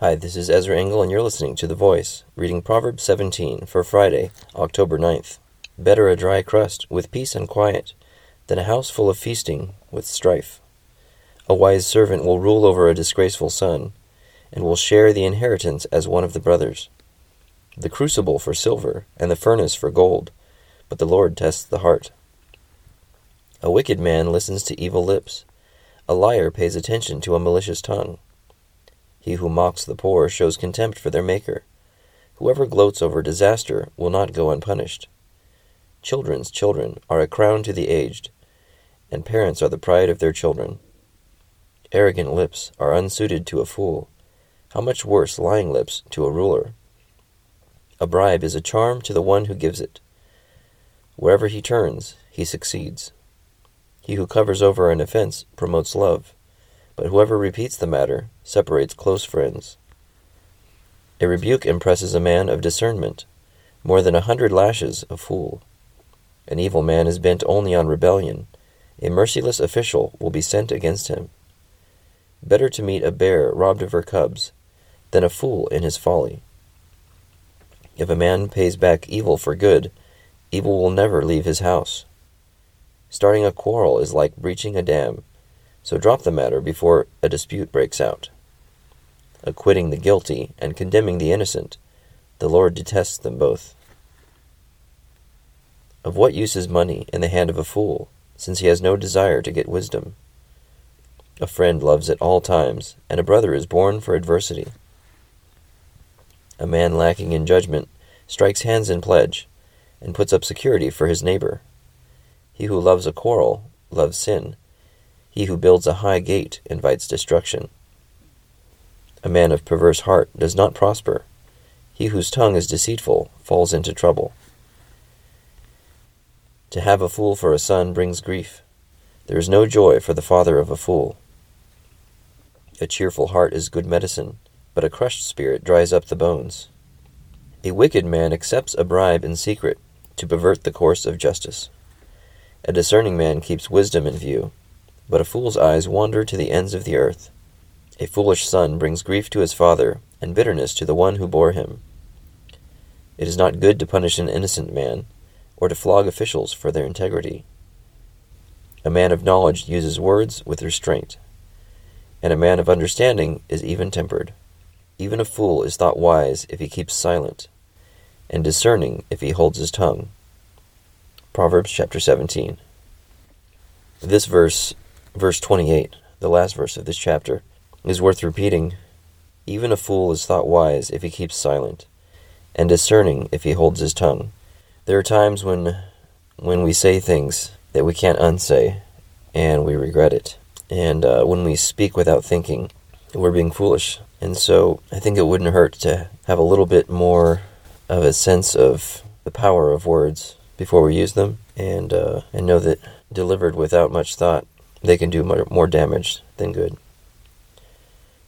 Hi, this is Ezra Engel, and you're listening to The Voice, reading Proverbs 17 for Friday, October 9th. Better a dry crust with peace and quiet than a house full of feasting with strife. A wise servant will rule over a disgraceful son, and will share the inheritance as one of the brothers. The crucible for silver, and the furnace for gold, but the Lord tests the heart. A wicked man listens to evil lips, a liar pays attention to a malicious tongue. He who mocks the poor shows contempt for their Maker. Whoever gloats over disaster will not go unpunished. Children's children are a crown to the aged, and parents are the pride of their children. Arrogant lips are unsuited to a fool. How much worse lying lips to a ruler? A bribe is a charm to the one who gives it. Wherever he turns, he succeeds. He who covers over an offense promotes love but whoever repeats the matter separates close friends. A rebuke impresses a man of discernment, more than a hundred lashes a fool. An evil man is bent only on rebellion. A merciless official will be sent against him. Better to meet a bear robbed of her cubs than a fool in his folly. If a man pays back evil for good, evil will never leave his house. Starting a quarrel is like breaching a dam. So drop the matter before a dispute breaks out. Acquitting the guilty and condemning the innocent, the Lord detests them both. Of what use is money in the hand of a fool, since he has no desire to get wisdom? A friend loves at all times, and a brother is born for adversity. A man lacking in judgment strikes hands in pledge, and puts up security for his neighbor. He who loves a quarrel loves sin, he who builds a high gate invites destruction. A man of perverse heart does not prosper. He whose tongue is deceitful falls into trouble. To have a fool for a son brings grief. There is no joy for the father of a fool. A cheerful heart is good medicine, but a crushed spirit dries up the bones. A wicked man accepts a bribe in secret to pervert the course of justice. A discerning man keeps wisdom in view but a fool's eyes wander to the ends of the earth. A foolish son brings grief to his father, and bitterness to the one who bore him. It is not good to punish an innocent man, or to flog officials for their integrity. A man of knowledge uses words with restraint, and a man of understanding is even tempered. Even a fool is thought wise if he keeps silent, and discerning if he holds his tongue. Proverbs chapter 17. This verse verse 28, the last verse of this chapter, is worth repeating. Even a fool is thought wise if he keeps silent, and discerning if he holds his tongue. There are times when when we say things that we can't unsay, and we regret it. And uh, when we speak without thinking, we're being foolish. And so I think it wouldn't hurt to have a little bit more of a sense of the power of words before we use them, and uh, and know that delivered without much thought they can do more damage than good.